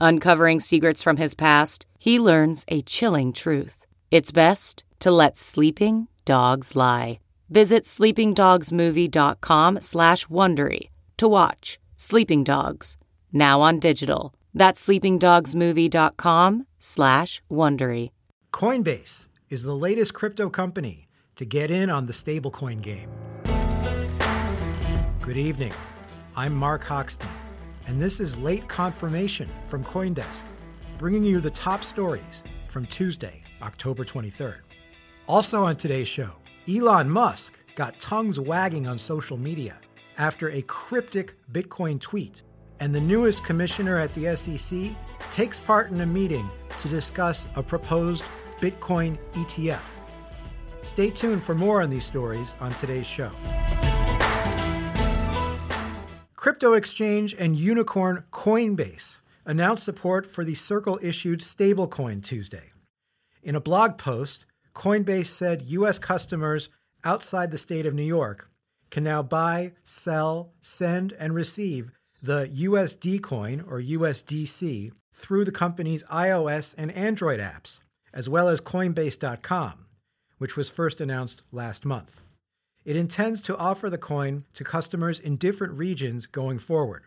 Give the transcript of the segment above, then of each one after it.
Uncovering secrets from his past, he learns a chilling truth. It's best to let sleeping dogs lie. Visit sleepingdogsmovie.com slash Wondery to watch Sleeping Dogs, now on digital. That's sleepingdogsmovie.com slash Wondery. Coinbase is the latest crypto company to get in on the stablecoin game. Good evening. I'm Mark Hochstein, and this is Late Confirmation from Coindesk, bringing you the top stories from Tuesday, October 23rd. Also on today's show, Elon Musk got tongues wagging on social media after a cryptic Bitcoin tweet, and the newest commissioner at the SEC takes part in a meeting to discuss a proposed Bitcoin ETF. Stay tuned for more on these stories on today's show. Crypto exchange and unicorn Coinbase announced support for the Circle issued stablecoin Tuesday. In a blog post, Coinbase said U.S. customers outside the state of New York can now buy, sell, send, and receive the USD coin or USDC through the company's iOS and Android apps, as well as Coinbase.com, which was first announced last month. It intends to offer the coin to customers in different regions going forward.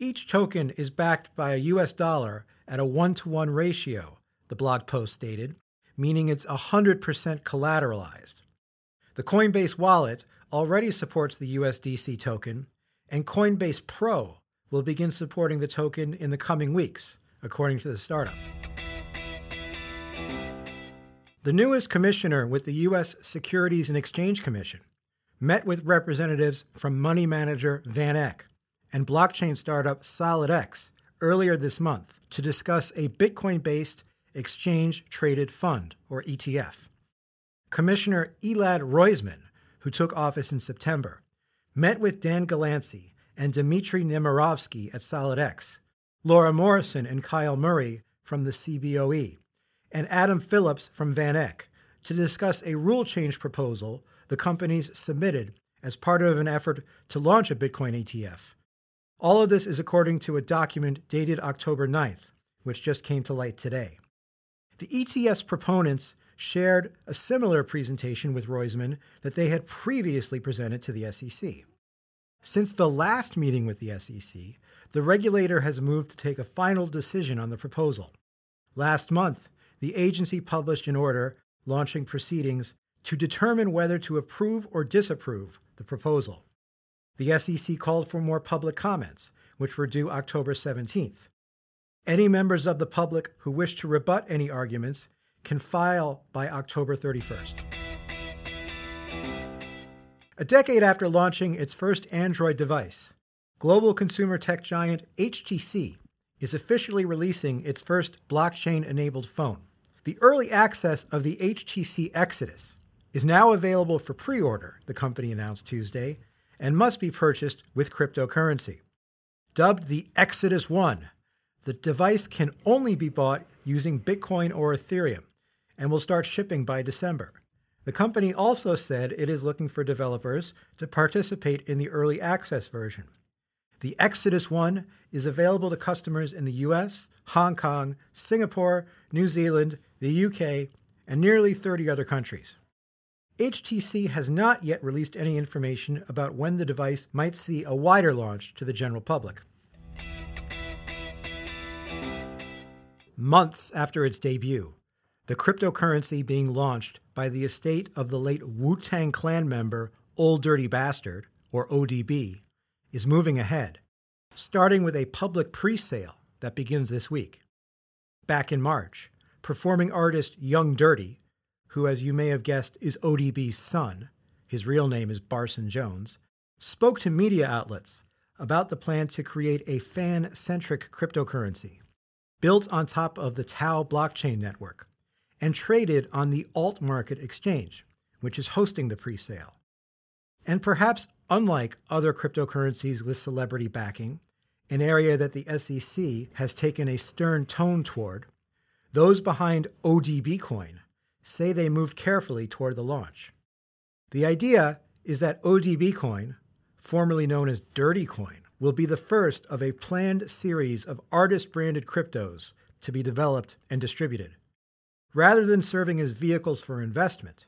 Each token is backed by a US dollar at a one to one ratio, the blog post stated, meaning it's 100% collateralized. The Coinbase wallet already supports the USDC token, and Coinbase Pro will begin supporting the token in the coming weeks, according to the startup. The newest commissioner with the U.S. Securities and Exchange Commission met with representatives from money manager VanEck and blockchain startup SolidX earlier this month to discuss a Bitcoin based exchange traded fund, or ETF. Commissioner Elad Roisman, who took office in September, met with Dan Gallancy and Dmitry Nemirovsky at SolidX, Laura Morrison and Kyle Murray from the CBOE, and Adam Phillips from VanEck to discuss a rule change proposal the companies submitted as part of an effort to launch a Bitcoin ETF. All of this is according to a document dated October 9th, which just came to light today. The ETF's proponents shared a similar presentation with Roisman that they had previously presented to the SEC. Since the last meeting with the SEC, the regulator has moved to take a final decision on the proposal. Last month, the agency published an order launching proceedings to determine whether to approve or disapprove the proposal. The SEC called for more public comments, which were due October 17th. Any members of the public who wish to rebut any arguments can file by October 31st. A decade after launching its first Android device, global consumer tech giant HTC is officially releasing its first blockchain enabled phone. The early access of the HTC Exodus is now available for pre order, the company announced Tuesday, and must be purchased with cryptocurrency. Dubbed the Exodus One, the device can only be bought using Bitcoin or Ethereum and will start shipping by December. The company also said it is looking for developers to participate in the early access version. The Exodus One is available to customers in the US, Hong Kong, Singapore, New Zealand, the UK, and nearly 30 other countries. HTC has not yet released any information about when the device might see a wider launch to the general public. Months after its debut, the cryptocurrency being launched by the estate of the late Wu Tang Clan member Ol' Dirty Bastard, or ODB, is moving ahead, starting with a public pre sale that begins this week. Back in March, performing artist Young Dirty, who, as you may have guessed, is ODB's son, his real name is Barsun Jones, spoke to media outlets about the plan to create a fan centric cryptocurrency built on top of the Tau blockchain network and traded on the Alt Market Exchange, which is hosting the pre sale. And perhaps unlike other cryptocurrencies with celebrity backing, an area that the SEC has taken a stern tone toward, those behind ODB Coin say they moved carefully toward the launch. The idea is that ODB Coin, formerly known as Dirty Coin, will be the first of a planned series of artist branded cryptos to be developed and distributed. Rather than serving as vehicles for investment,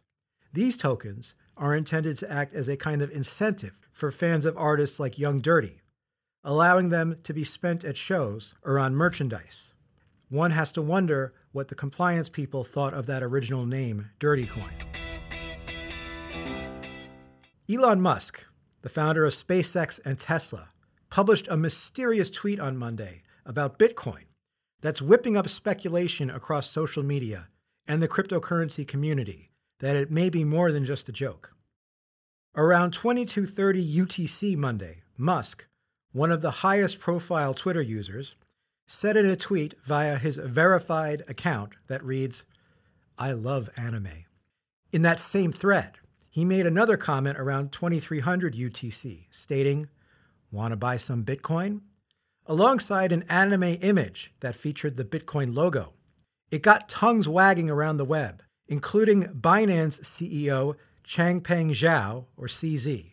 these tokens are intended to act as a kind of incentive for fans of artists like Young Dirty, allowing them to be spent at shows or on merchandise. One has to wonder what the compliance people thought of that original name, Dirty Coin. Elon Musk, the founder of SpaceX and Tesla, published a mysterious tweet on Monday about Bitcoin that's whipping up speculation across social media and the cryptocurrency community that it may be more than just a joke. Around 2230 UTC Monday, Musk, one of the highest profile Twitter users, said in a tweet via his verified account that reads, I love anime. In that same thread, he made another comment around 2300 UTC, stating, Want to buy some Bitcoin? Alongside an anime image that featured the Bitcoin logo. It got tongues wagging around the web, including Binance CEO Changpeng Zhao, or CZ.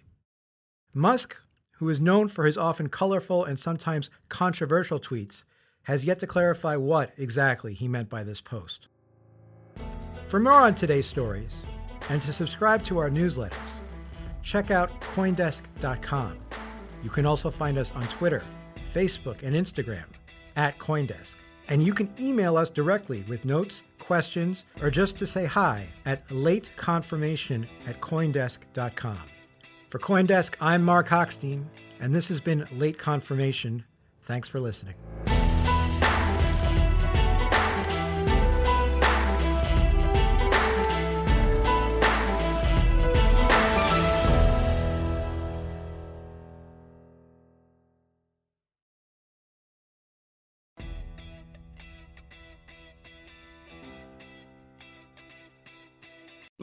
Musk, who is known for his often colorful and sometimes controversial tweets, has yet to clarify what exactly he meant by this post. For more on today's stories, and to subscribe to our newsletters, check out Coindesk.com. You can also find us on Twitter, Facebook, and Instagram at Coindesk. And you can email us directly with notes, questions, or just to say hi at lateconfirmation at Coindesk.com. For Coindesk, I'm Mark Hochstein, and this has been Late Confirmation. Thanks for listening.